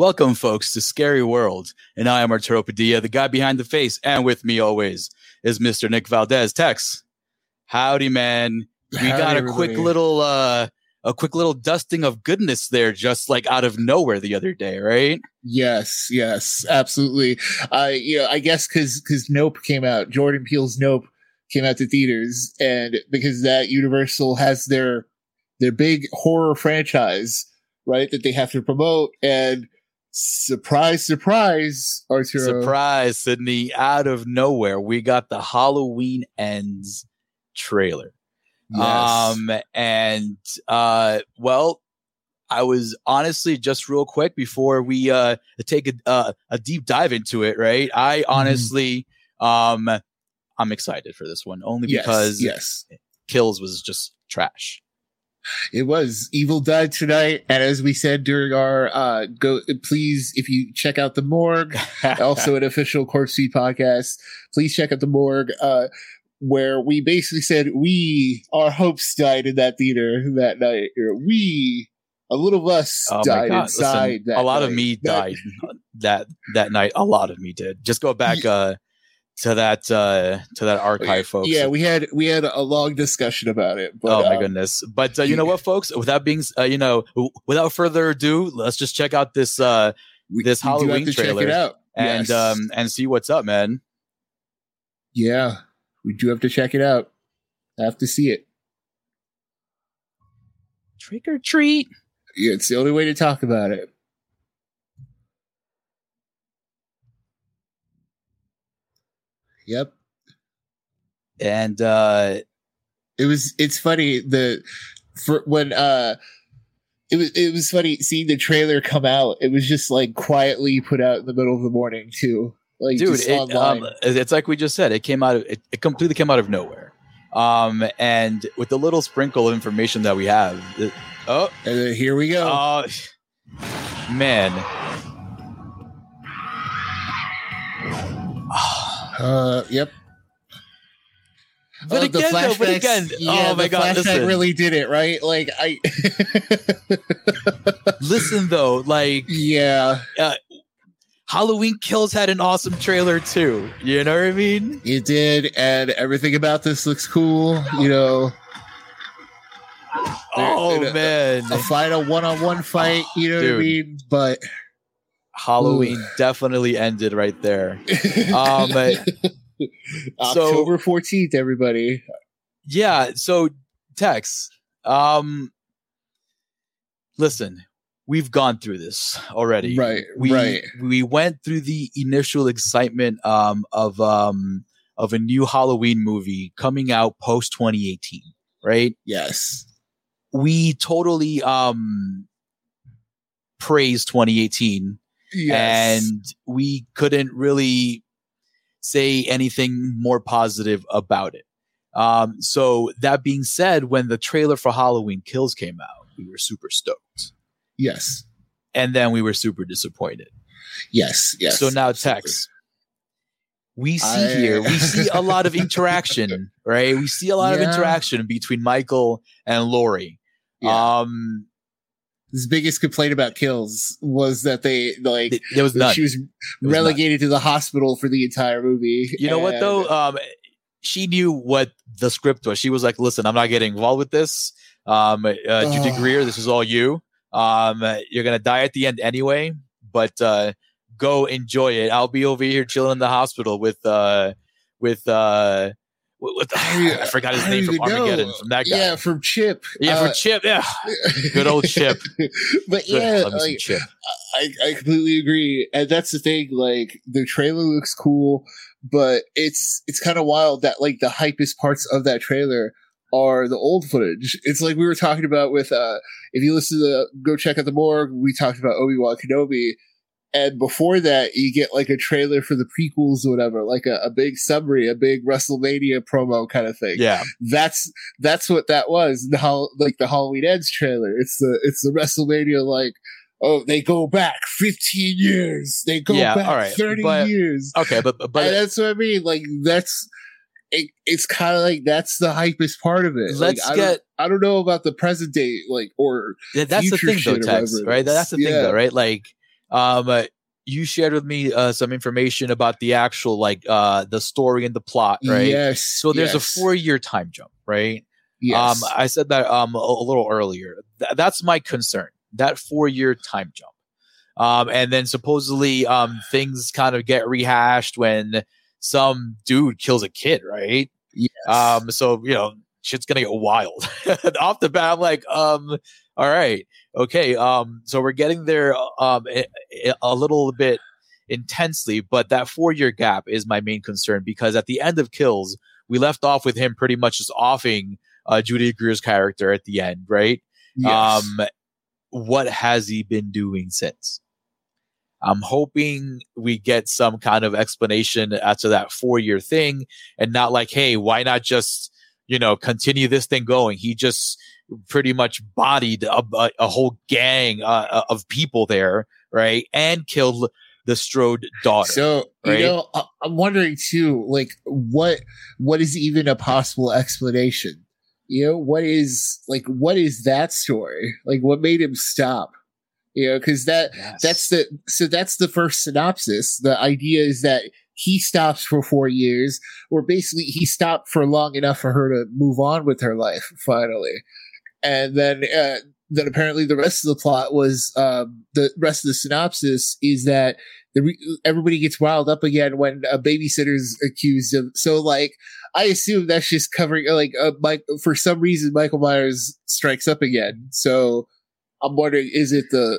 Welcome, folks, to Scary World. And I am Arturo Padilla, the guy behind the face. And with me always is Mr. Nick Valdez. Tex, howdy, man. We Howdy, got a everybody. quick little, uh, a quick little dusting of goodness there, just like out of nowhere the other day, right? Yes, yes, absolutely. I, you know, I guess because because Nope came out, Jordan Peele's Nope came out to theaters, and because that Universal has their their big horror franchise, right, that they have to promote, and surprise, surprise, Arturo, Surprise, Sydney, out of nowhere, we got the Halloween Ends trailer. Yes. Um, and uh, well, I was honestly just real quick before we uh take a uh, a deep dive into it. Right, I Mm-hmm. honestly, um, I'm excited for this one only yes, because yes, Kills was just trash. It was Evil died tonight, and as we said during our uh go, please if you check out the morgue, also an official Corpse Feed podcast, please check out the morgue. Uh, where we basically said we our hopes died in that theater that night. We a little of us Oh died inside. listen, that a lot of me died that that night. A lot of me did. Just go back uh to that uh to that archive, folks. Yeah, we had we had a long discussion about it. But, oh my uh, goodness! But uh, you know what, folks? Without being, uh, you know, w- without further ado, let's just check out this uh we, this we do have Halloween trailer. check it out. and um and see what's up, man. yeah, we do have to check it out. I have to see it. Trick or treat. Yeah, it's the only way to talk about it. Yep. And uh It was it's funny the for when uh it was it was funny seeing the trailer come out. It was just like quietly put out in the middle of the morning too. Like dude, it, um, it's like we just said. It came out of it, it. completely came out of nowhere. Um, and with the little sprinkle of information that we have, it- oh, and here we go. oh, man, Uh yep. But Oh, again, though, but again, yeah, oh my God, listen. really did it, right? Like I listen though, like Yeah, Halloween Kills had an awesome trailer too. You know what I mean? it did, and everything about this looks cool, you know. Oh a- man, a final one-on-one fight. You know what I mean? But Halloween definitely ended right there. Um, October fourteenth, everybody. Yeah. So, Tex, um, listen, we've gone through this already. Right, We right. we went through the initial excitement um of um of a new Halloween movie coming out post 2018, right? Yes, We totally um praised 2018 yes, and we couldn't really say anything more positive about it. Um, so that being said, when the trailer for Halloween Kills came out, we were super stoked, yes, and then we were super disappointed. yes, yes. so now, absolutely. Tex, we see I- here, we see a lot of interaction, right? We see a lot of interaction between Michael and Laurie. Yeah. Um, his biggest complaint about kills was that they like th- there was none. she was was relegated to the hospital for the entire movie. You know what though? Um, she knew what the script was. She was like, "Listen, I'm not getting involved with this. Um, uh, Judy Greer, this is all you. Um, you're gonna die at the end anyway, but uh, go enjoy it. I'll be over here chilling in the hospital with uh, with uh, with, with I forgot his name from even know. Armageddon from that guy. Yeah, from Chip. Yeah, Uh, from Chip. Yeah, good old Chip. but yeah, Love me some like, Chip. I, I completely agree. And that's the thing, like the trailer looks cool, but it's it's kind of wild that like the hypest parts of that trailer are the old footage. It's like we were talking about with uh if you listen to the, go check out the morgue, we talked about Obi Wan Kenobi. And before that, you get like a trailer for the prequels or whatever, like a, a big summary, a big WrestleMania promo kind of thing. Yeah. That's that's what that was. The how like the Halloween Ends trailer. It's the it's the WrestleMania like oh they go back 15 years. They go Yeah, back right, 30 but- years. Okay, but but and that's what I mean. Like that's it, it's kind of like that's the hypest part of it. Like, let's I get Don't, I don't know about the present day, like or Yeah, that's the thing though, Tex, right? That's the thing though, right? Like, um, uh, you shared with me uh, some information about the actual like uh the story and the plot, right? Yes. So there's yes, a four year time jump, right? Yes. Um, I said that um a, a little earlier. Th- that's my concern. That four year time jump. Um, and then supposedly um things kind of get rehashed when some dude kills a kid, right? yes. Um, so you know, shit's gonna get wild. Off the bat, I'm like, um, all right, okay. Um, so we're getting there, um, a, a little bit intensely, but that four year gap is my main concern because at the end of Kills, we left off with him pretty much just offing uh, Judy Greer's character at the end, right? yes. Um, what has he been doing since? I'm hoping we get some kind of explanation as to that four year thing and not like, hey, why not just, you know, continue this thing going? He just pretty much bodied a, a, a whole gang uh, of people there, right? And killed the Strode daughter. So right? you know, I- I'm wondering too, like what what is even a possible explanation? You know, what is like what is that story? Like, what made him stop? You know, because that Yes. that's the so that's the first synopsis. The idea is that he stops for four years, or basically he stopped for long enough for her to move on with her life finally, and then uh, then apparently the rest of the plot was um, the rest of the synopsis is that the re- everybody gets riled up again when a babysitter's accused of. So like, I assume that's just covering like uh, Mike for some reason Michael Myers strikes up again. So I'm wondering, is it the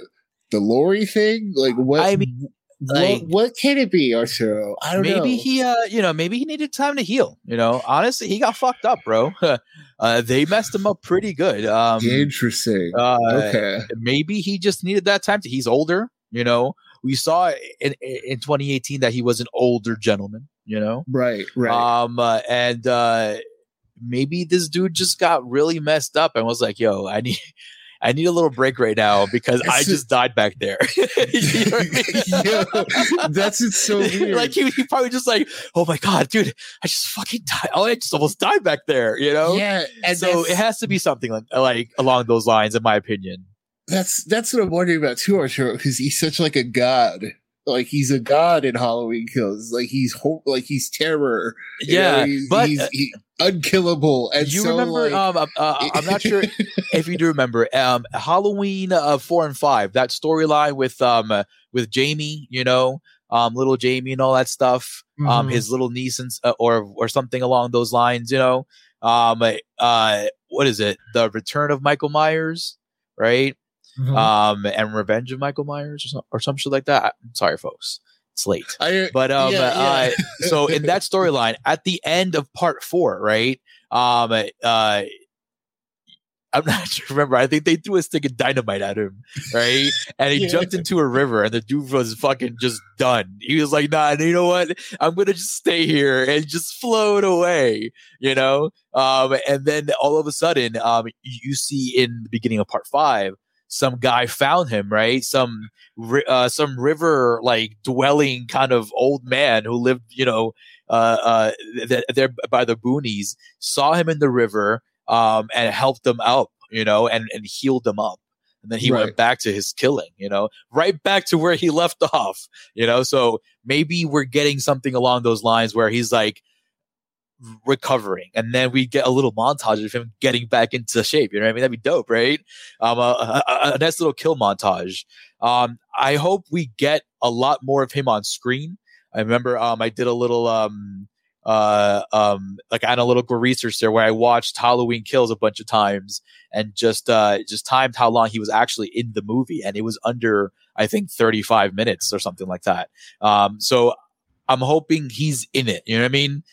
the Laurie thing? Like what? I mean, like- what, what can it be, Arturo? I don't know. maybe he uh you know maybe he needed time to heal you know honestly he got fucked up bro uh they messed him up pretty good um Interesting. uh okay. maybe he just needed that time to he's older you know we saw in in 2018 that he was an older gentleman you know Right. Right. um uh, and uh maybe this dude just got really messed up and was like yo i need I need a little break right now because I just died back there. You know I mean? Yeah, that's it's so weird. like he, he probably just like, oh my god, dude, I just fucking died. Oh, I just almost died back there. You know. yeah, and so it has to be something like, like along those lines, in my opinion. That's that's what I'm wondering about too, Arturo, because he's such like a god. Like he's a god in Halloween Kills. Like he's ho- like he's terror. you know, Yeah, he's, but he's uh, he, unkillable. And you so, remember? like, um, uh, uh, I'm not sure if you do remember um, Halloween uh, four and five. That storyline with um uh, with Jamie, you know, um, little Jamie and all that stuff. Um, Mhm. his little niece and, uh, or or something along those lines. You know, um, uh, what is it? The Return of Michael Myers, right? Mhm. Um, and Revenge of Michael Myers or, some, or some shit like that. I'm sorry, folks. It's late. I, But um, Yeah, uh, so in that storyline, at the end of part four, right? Um, uh, I'm not sure. Remember, I think they threw a stick of dynamite at him, right? And he Yeah. jumped into a river, and the dude was fucking just done. He was like, "Nah, you know what? I'm gonna just stay here and just float away," you know. Um, and then all of a sudden, um, you see in the beginning of part five, some guy found him, right? Some uh, some river like dwelling kind of old man who lived, you know, uh, uh, th- there by the boonies, saw him in the river, um, and helped him out, you know, and and healed him up. And then he Right. went back to his killing, you know, right back to where he left off, you know. So maybe we're getting something along those lines where he's like recovering, and then we get a little montage of him getting back into shape. You know what I mean? That'd be dope, right? Um, a, a, a nice little kill montage. Um, I hope we get a lot more of him on screen. I remember um, I did a little um, uh, um, like analytical research there where I watched Halloween Kills a bunch of times and just uh, just timed how long he was actually in the movie, and it was under I think 35 minutes or something like that. Um, so I'm hoping he's in it. You know what I mean?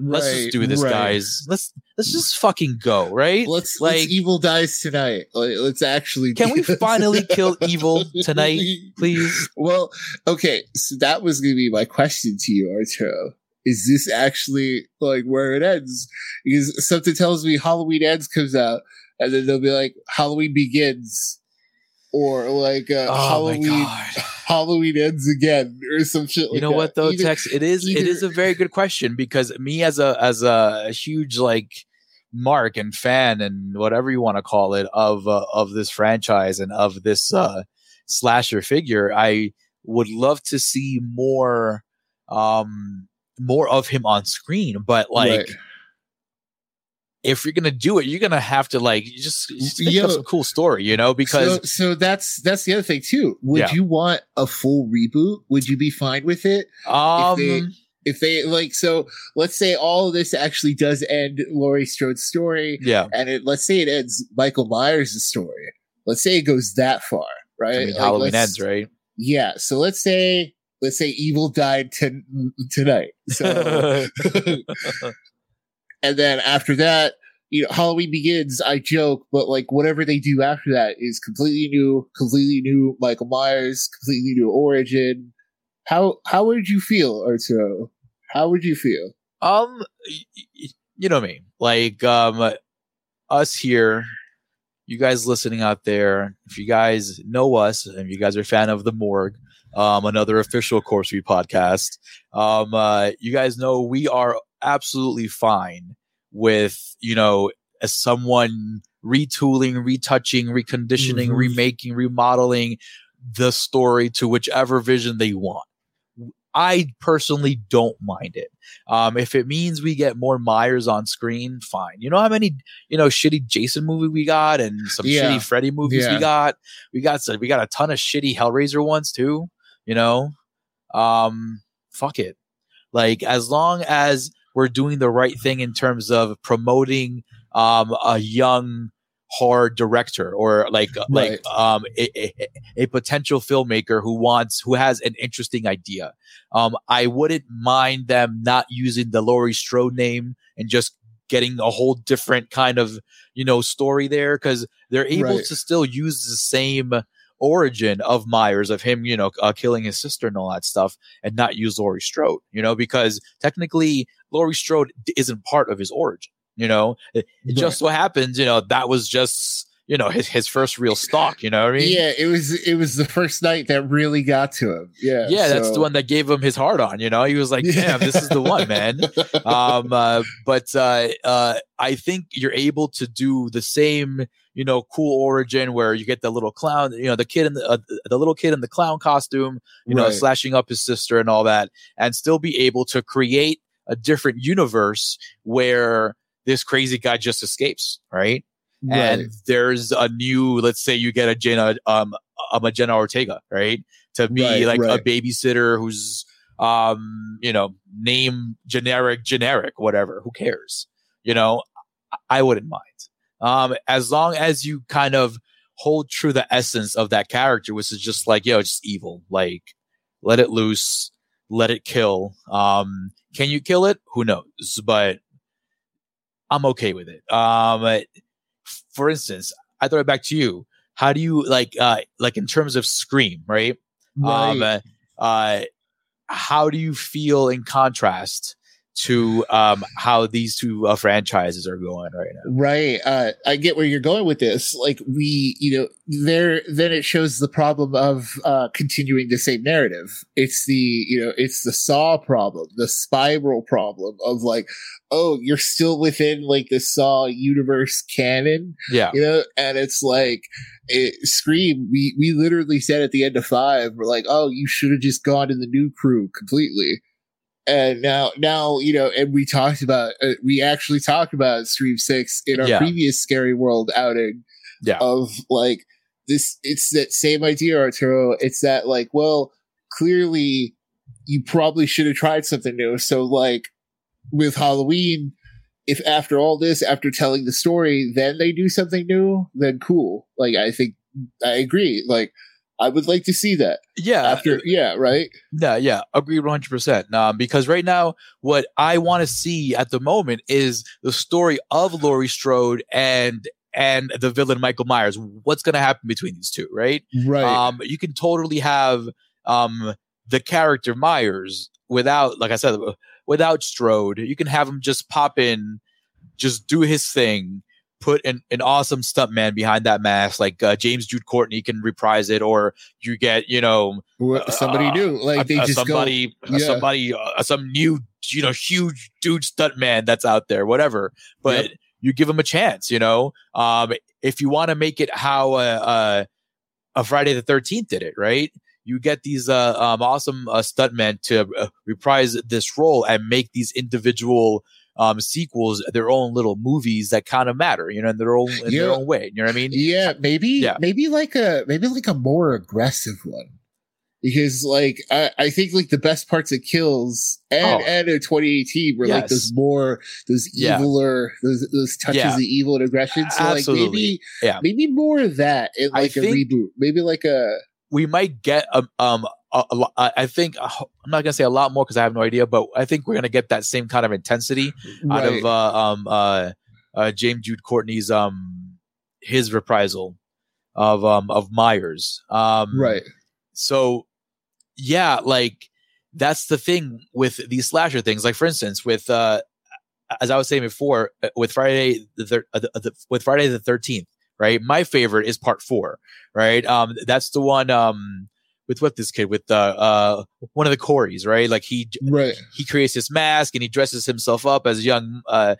Let's Right, just do this, right. guys. Let's let's just fucking go, right? Let's like, let's evil dies tonight. Like, Let's actually. can we this. finally kill evil tonight, please? Well, okay, so that was going to be my question to you, Arturo. Is this actually like where it ends? Because something tells me Halloween Ends comes out, and then they'll be like Halloween Begins, or like uh, Oh Halloween. Halloween Ends again, or some shit. Like you know that. what though Either- tex it is it either- is a very good question because me as a as a huge like mark and fan and whatever you want to call it of uh, of this franchise and of this uh slasher figure i would love to see more um more of him on screen but like Right. If you're gonna do it you're gonna have to like just, just think Yo. of some cool story you know because so, so that's that's the other thing too. Would Yeah. you want a full reboot? Would you be fine with it? um they- If they like, so let's say all of this actually does end Laurie Strode's story, yeah and it, let's say it ends Michael Myers' story. Let's say it goes that far, right? I mean, Like, halloween ends right Yeah. So let's say let's say Evil died to, tonight. So and then after that, you know, Halloween begins. I joke, but like whatever they do after that is completely new, completely new Michael Myers, completely new origin. How how would you feel, Arturo? How would you feel? Um, you know me, like um, us here, you guys listening out there. If you guys know us, and you guys are a fan of the Morgue, um, another official Corpsefeed podcast, um, uh, you guys know we are absolutely fine with you know as someone retooling, retouching, reconditioning, Mhm. remaking, remodeling the story to whichever vision they want. I personally don't mind it. Um, if it means we get more Myers on screen, fine. You know how many you know shitty Jason movie we got and some Yeah. shitty Freddy movies Yeah. we got. We got some, we got a ton of shitty Hellraiser ones too. You know, um, fuck it. Like as long as we're doing the right thing in terms of promoting um a young horror director or like like um a, a, a potential filmmaker who wants who has an interesting idea um i wouldn't mind them not using the laurie strode name and just getting a whole different kind of you know story there because they're able Right. to still use the same origin of myers of him you know uh, killing his sister and all that stuff and not use laurie strode you know because technically laurie strode isn't part of his origin you know? It, it just so happens you know that was just you know his, his first real stalk you know what i mean? Yeah, it was it was the first night that really got to him. Yeah, yeah that's the one that gave him his heart on you know? He was like damn this is the one man. Um uh, but uh uh i think you're able to do the same you know cool origin where you get the little clown you know the kid in the uh, the little kid in the clown costume you know slashing up his sister and all that and still be able to create a different universe where this crazy guy just escapes right? And there's a new let's say you get a jenna um a jenna ortega right? To be Right, like right. a babysitter who's um you know name generic generic whatever who cares? You know I- i wouldn't mind. Um as long as you kind of hold true the essence of that character which is just like yo just evil. Like let it loose let it kill. Um can you kill it? Who knows? But i'm okay with it. Um for instance i throw it back to you. How do you like uh like in terms of scream right? Um, Right. uh, how do you feel in contrast to um, how these two uh, franchises are going right now? Right. Uh, I get where you're going with this. Like we, you know, there, then it shows the problem of, uh, continuing the same narrative. It's the, you know, it's the saw problem, the spiral problem of like, oh, you're still within like the saw universe canon, Yeah, you know, and it's like, it, Scream, we, we literally said at the end of five, we're like, oh, you should have just gone to the new crew completely. And now, now, you know, and we talked about, uh, we actually talked about Scream 6 in our Yeah. previous Scary World outing Yeah. of like this, it's that same idea, Arturo. It's that like, well, clearly you probably should have tried something new. So like with Halloween, if after all this, after telling the story, then they do something new, then cool. Like I think I agree. Like I would like to see that. Yeah, After, yeah, right. Yeah, yeah, agree one hundred percent. Um, because right now, what I want to see at the moment is the story of Laurie Strode and and the villain Michael Myers. What's going to happen between these two, right? Right. Um, you can totally have um the character Myers without, like I said, without Strode. You can have him just pop in, just do his thing. Put an, an awesome stuntman behind that mask, like uh, James Jude Courtney can reprise it, or you get, you know, somebody uh, new, like they a- just somebody, go. yeah. somebody, uh, some new, you know, huge dude stuntman that's out there, whatever. But Yep. you give him a chance, you know. Um, if you want to make it how uh, uh, a Friday the Thirteenth did it, right? You get these uh, um, awesome uh, stuntmen to uh, reprise this role and make these individual um, sequels their own little movies that kind of matter, you know, in their own in their own way. You know what I mean? Yeah, maybe Yeah. maybe like a maybe like a more aggressive one. Because like I, I think like the best parts of Kills and Oh. and in 2018 were like Yes. those more those Yeah. eviler those those touches Yeah. of evil and aggression. So like maybe Yeah. maybe more of that in like a reboot. Maybe like a we might get a um a, a, I I think uh, I'm not gonna say a lot more because I have no idea, but I think we're gonna get that same kind of intensity out of uh, um uh, uh James Jude Courtney's um his reprisal of um of Myers. Um right. so yeah like that's the thing with these slasher things. Like for instance with uh as I was saying before uh, with Friday the, thir- uh, the, the with Friday the 13th right? My favorite is part 4 right? Um that's the one um with what this kid with uh uh one of the Coreys right? Like he Right. he creates this mask and he dresses himself up as young uh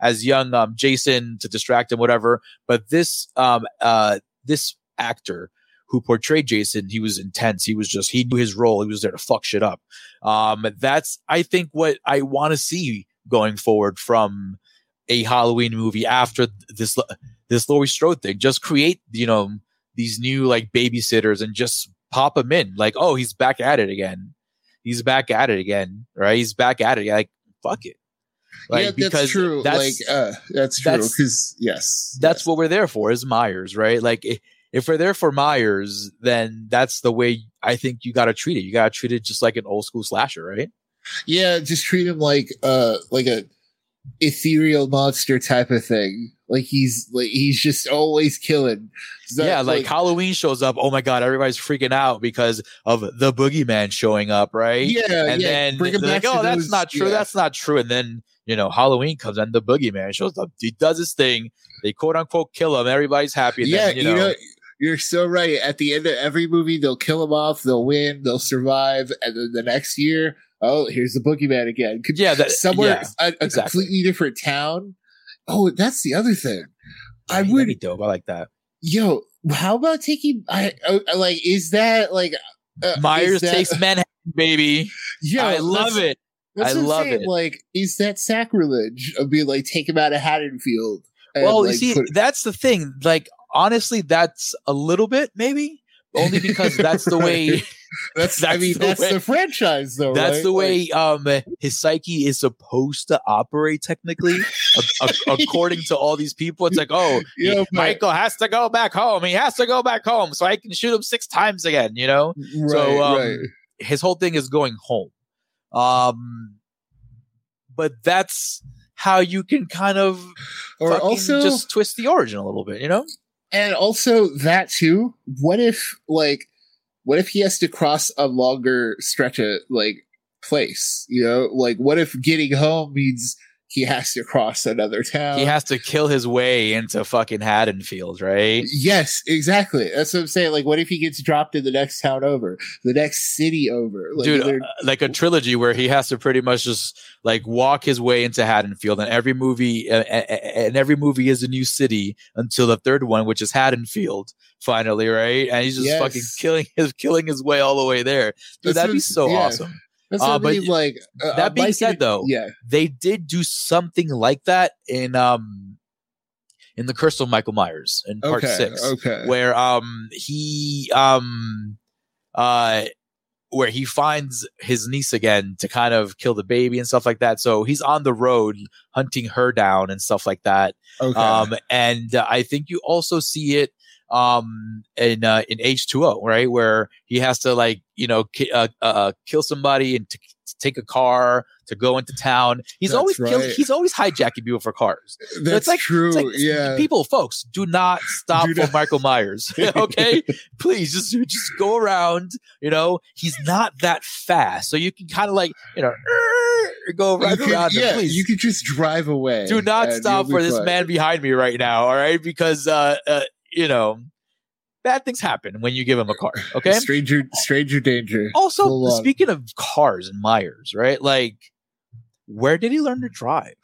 as young um Jason to distract him whatever. But this um uh this actor who portrayed Jason he was intense. He was just he knew his role. He was there to fuck shit up. Um that's I think what I want to see going forward from a Halloween movie after this this Laurie Strode thing. Just create you know these new like babysitters and just pop him in like oh he's back at it again he's back at it again, right? He's back at it. Like, fuck it. Like, yeah, because that's true. That's, like uh that's true. Because yes. that's yes. what we're there for is Myers, right? Like, i- if we're there for Myers, then that's the way I think you got to treat it. You got to treat it just like an old school slasher, right? Yeah, just treat him like uh like a ethereal monster type of thing. Like he's like he's just always killing. So, yeah, like, Halloween shows up. Oh my god, everybody's freaking out because of the boogeyman showing up, right? yeah, and yeah. then bring him like, "Oh, that's those- not true. yeah. That's not true." And then you know, Halloween comes and the boogeyman shows up. He does his thing. They quote unquote kill him. Everybody's happy. And yeah, then, you know, you're so right. At the end of every movie, they'll kill him off, they'll win, they'll survive, and then the next year, oh, here's the boogeyman again. Could, yeah, that, somewhere yeah. a, a exactly. completely different town. Oh, that's the other thing. I That'd would, be dope. I like that. yo. How about taking? I, I like. Is that like uh, Myers that- takes Manhattan, baby. Yeah, I love it. I love saying. it. Like, is that sacrilege of being like take him out of Haddonfield? and, Well, you like, see, put- that's the thing. Like, honestly, that's a little bit maybe only because that's the way. that's, I mean, the that's way- the franchise, though. That's right? the way um his psyche is supposed to operate. Technically, a- a- according to all these people, it's like, oh, Michael has to go back home. He has to go back home so I can shoot him six times again. You know, right, so um, right. his whole thing is going home. Um, but that's how you can kind of Or also, just twist the origin a little bit. You know? and also that too. What if, like, what if he has to cross a longer stretch of like place? You know, like, what if getting home means he has to cross another town? he has to kill his way into fucking Haddonfield, right? Yes, exactly. That's what I'm saying. Like, what if he gets dropped in the next town over, the next city over? Like, dude uh, like a trilogy where he has to pretty much just like walk his way into haddonfield and every movie uh, and every movie is a new city until the third one which is haddonfield finally right and he's just Yes. fucking killing his killing his way all the way there dude, That's that'd be so yeah. awesome that's uh, but. Like, uh, that being said, though, yeah, they did do something like that in um in the curse of michael myers in part okay, six okay, where um he um uh where he finds his niece again to kind of kill the baby and stuff like that. So he's on the road hunting her down and stuff like that. okay. Um, and uh, I think you also see it um in uh, in H2O, right? Where he has to like, you know, ki- uh, uh, kill somebody and to, to take a car to go into town. He's That's always kill- right. he's always hijacking people for cars. That's like- true. It's like, yeah. people, folks, do not stop Do for not- Michael Myers. okay, please just just go around. You know, he's not that fast, so you can kind of like you know go right you around. yeah, Please you could just drive away. do not stop for this man behind me right now. All right, because uh, uh you know, bad things happen when you give him a car. Okay. Stranger, stranger danger. Also, speaking of cars and Myers, right? Like, where did he learn to drive?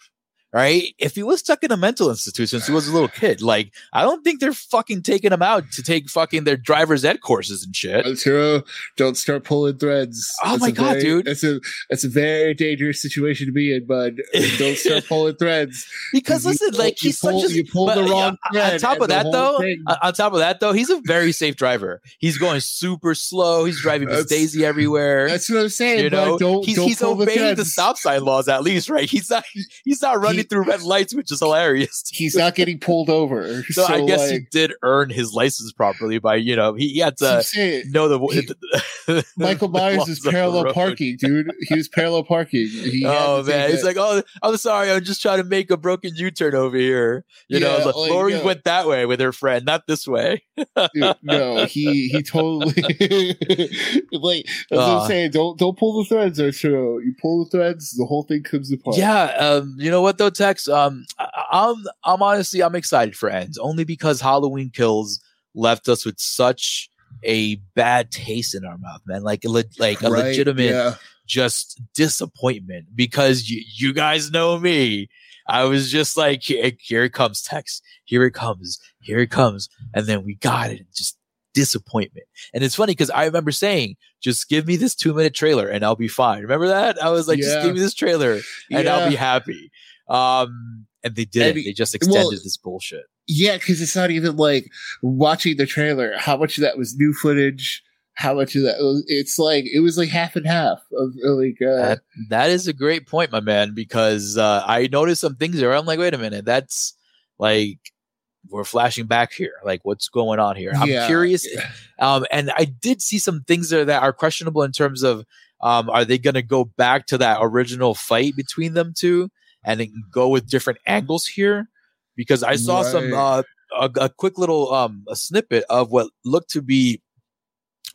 Right? If he was stuck in a mental institution since he was a little kid, like, I don't think they're fucking taking him out to take fucking their driver's ed courses and shit. Arturo, don't start pulling threads. Oh That's my God, very- dude. That's a that's a very dangerous situation to be in, bud. Don't start pulling threads. Because listen, pull- like he's pull, such a you pulled but, the wrong thread. on top of that though thing- on top of that though he's a very safe driver he's going super slow he's driving Miss daisy everywhere that's what I'm saying. you know. Don't he's, don't he's pull the obeying the stop sign laws at least right he's not he's not running He- through red lights which is hilarious He's not getting pulled over. so, i guess like, he did earn his license properly by you know he, he had to saying, know the, he- the- Michael Myers is parallel parking, dude. He was parallel parking. He Oh man, it's that- like, oh, I'm sorry, I'm just trying to make a broken U-turn over here. You know, like, like, Laurie yeah. went that way with her friend, not this way. Dude, no, he he totally like what Uh. I'm saying. Don't don't pull the threads, Arturo. You pull the threads, the whole thing comes apart. Yeah, um, you know what though, Tex? Um, I, I'm I'm honestly I'm excited for ends only because Halloween Kills left us with such a bad taste in our mouth, man. Like le- like a Right? legitimate Yeah. just disappointment because you you guys know me. I was just like, here, here it comes, Tex. Here it comes. Here it comes. And then we got it. Just disappointment. And it's funny because I remember saying, just give me this two minute trailer and I'll be fine. Remember that? I was like, just give me this trailer and I'll be happy. Um, and they didn't. And- they just extended well, this bullshit. Yeah, because it's not even like watching the trailer. How much of that was new footage? How much of that? It's like it was like half and half of like. Uh, That, that is a great point, my man, because uh, I noticed some things there. I'm like, wait a minute, that's like we're flashing back here. Like, what's going on here? I'm yeah. curious. Um, and I did see some things there that are questionable in terms of um, are they going to go back to that original fight between them two and then go with different angles here? Because I saw some uh, a, a quick little um a snippet of what looked to be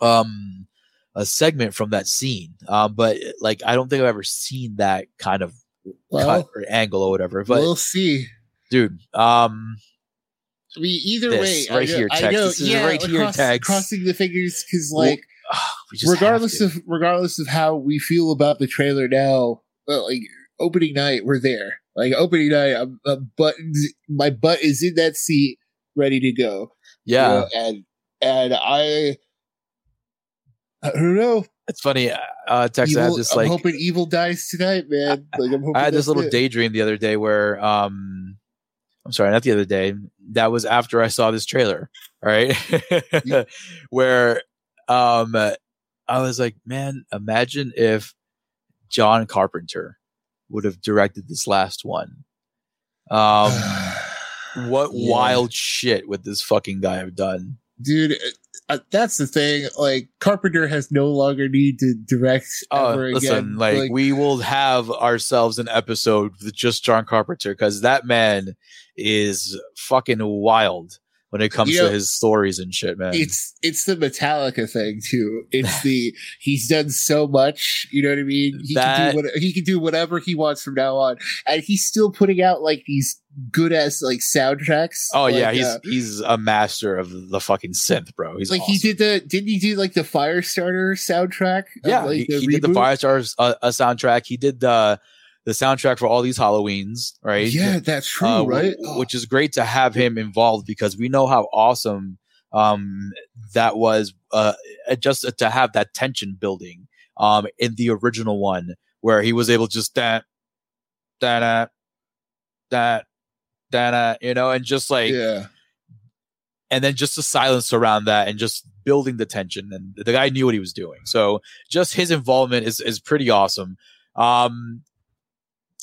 um a segment from that scene. Um, but like I don't think I've ever seen that kind of cut or angle or whatever. But we'll see. dude, um, I mean, either way, right know, here, I know, This is yeah, right here, cross- Tex. Crossing the fingers because, like, regardless of regardless of how we feel about the trailer now, well, like opening night, we're there. Like opening night, I'm, I'm my butt is in that seat, ready to go. you yeah, know, and and I, I don't know. it's funny. uh, Uh, Tex, I had Evil, this I'm like hoping evil dies tonight, man. Like I'm hoping I had this little it. daydream the other day where um I'm sorry, not the other day. That was after I saw this trailer. Right. where um I was like, man, imagine if John Carpenter would have directed this last one. Um what Yeah. wild shit would this fucking guy have done? dude. Uh, that's the thing. Like Carpenter has no longer need to direct Oh, ever listen, again. like, we will have ourselves an episode with just John Carpenter because that man is fucking wild when it comes You to know, his stories and shit, man. it's it's the Metallica thing too. It's the he's done so much. You know what I mean? He That- can do what he can do whatever he wants from now on, and he's still putting out like these good ass like soundtracks. oh yeah, he's uh, he's a master of the fucking synth, bro. He's like he did the didn't he do like the Firestarter soundtrack? of, Yeah, like, he, he did the? Firestarter uh, a soundtrack. He did the the soundtrack for all these Halloweens, right? Yeah, that's true, uh, right? which is great to have him involved because we know how awesome um, that was. Uh, uh, just to have that tension building um, in the original one, where he was able to just that, that, that, that, you know, and just like, yeah, and then just the silence around that, and just building the tension. And the guy knew what he was doing, so just his involvement is is pretty awesome. Um,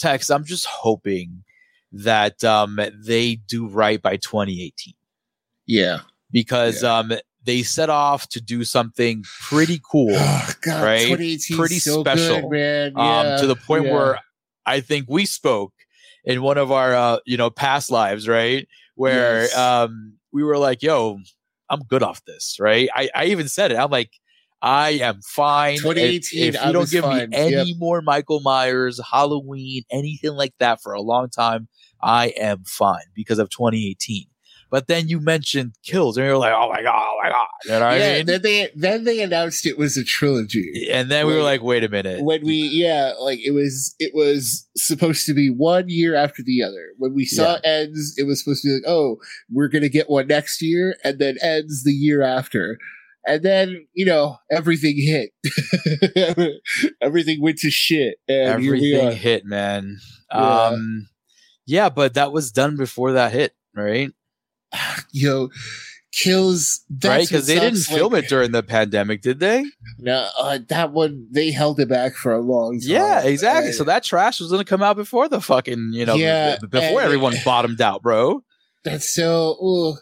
Tex, I'm just hoping that um, they do right by 2018. yeah. because um they set off to do something pretty cool, Oh, God, Right? Pretty so special. good, man. um Yeah, to the point yeah. where I think we spoke in one of our uh, you know past lives, right? Where Yes. um we were like, "Yo, I'm good off this," right? I I even said it. I'm like. I am fine. 2018, If, I you don't give fine. me any Yep. more Michael Myers, Halloween, anything like that for a long time, I am fine because of 2018. But then you mentioned kills, and you're like, "Oh my god, oh my god!" You know what yeah, I mean? then they then they announced it was a trilogy. and then we were like, "Wait a minute." When we yeah, like it was it was supposed to be one year after the other. When we saw ends, it was supposed to be like, oh, we're gonna get one next year, and then ends the year after. And then, you know, everything hit. everything went to shit. And here we Everything hit, man. Yeah. Um, yeah, but that was done before that hit, right? Yo, kills right? Because they didn't sucks, film it during the pandemic, did they? No, uh, that one they held it back for a long time. Yeah, exactly. And So that trash was going to come out before the fucking, you know, Yeah, before and- everyone bottomed out, bro. that's so. Ooh,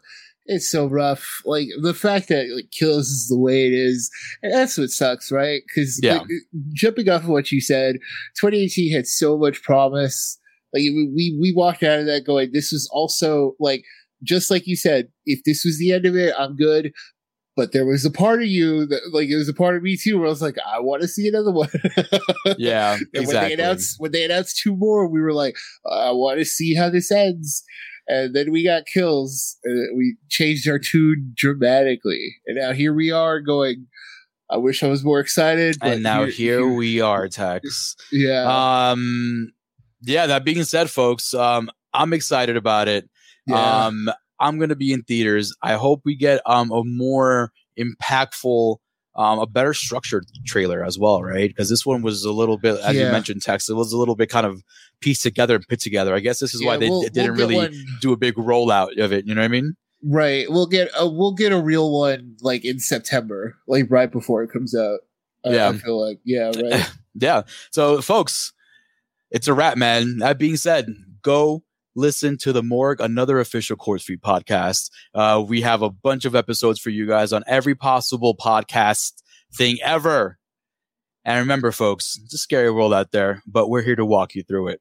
it's so rough. Like the fact that like kills is the way it is, and that's what sucks, right? Because Yeah. jumping off of what you said, 2018 had so much promise. Like we we walked out of that going, this was also like just like you said, if this was the end of it, I'm good. But there was a part of you that, like, it was a part of me too, where I was like, I want to see another one. Yeah, And when they announced when they announced two more, we were like, I want to see how this ends. And then we got kills. We changed our tune dramatically, and now here we are going. I wish I was more excited. But and now here, we are, Tex. yeah, Um, yeah. That being said, folks, um, I'm excited about it. yeah, Um, I'm going to be in theaters. I hope we get um a more impactful, um, a better structured trailer as well, right? Because this one was a little bit, as you mentioned, Tex, it was a little bit kind of pieced together and put together. I guess this is why they we'll- d- didn't we'll really one- do a big rollout of it. You know what I mean? right. We'll get a we'll get a real one like in September, like right before it comes out. I- Yeah. I feel like yeah, right. Yeah. So, folks, it's a wrap, man. That being said, go listen to the Morgue, another official Corpsefeed podcast. Uh, we have a bunch of episodes for you guys on every possible podcast thing ever. And remember, folks, it's a scary world out there, but we're here to walk you through it.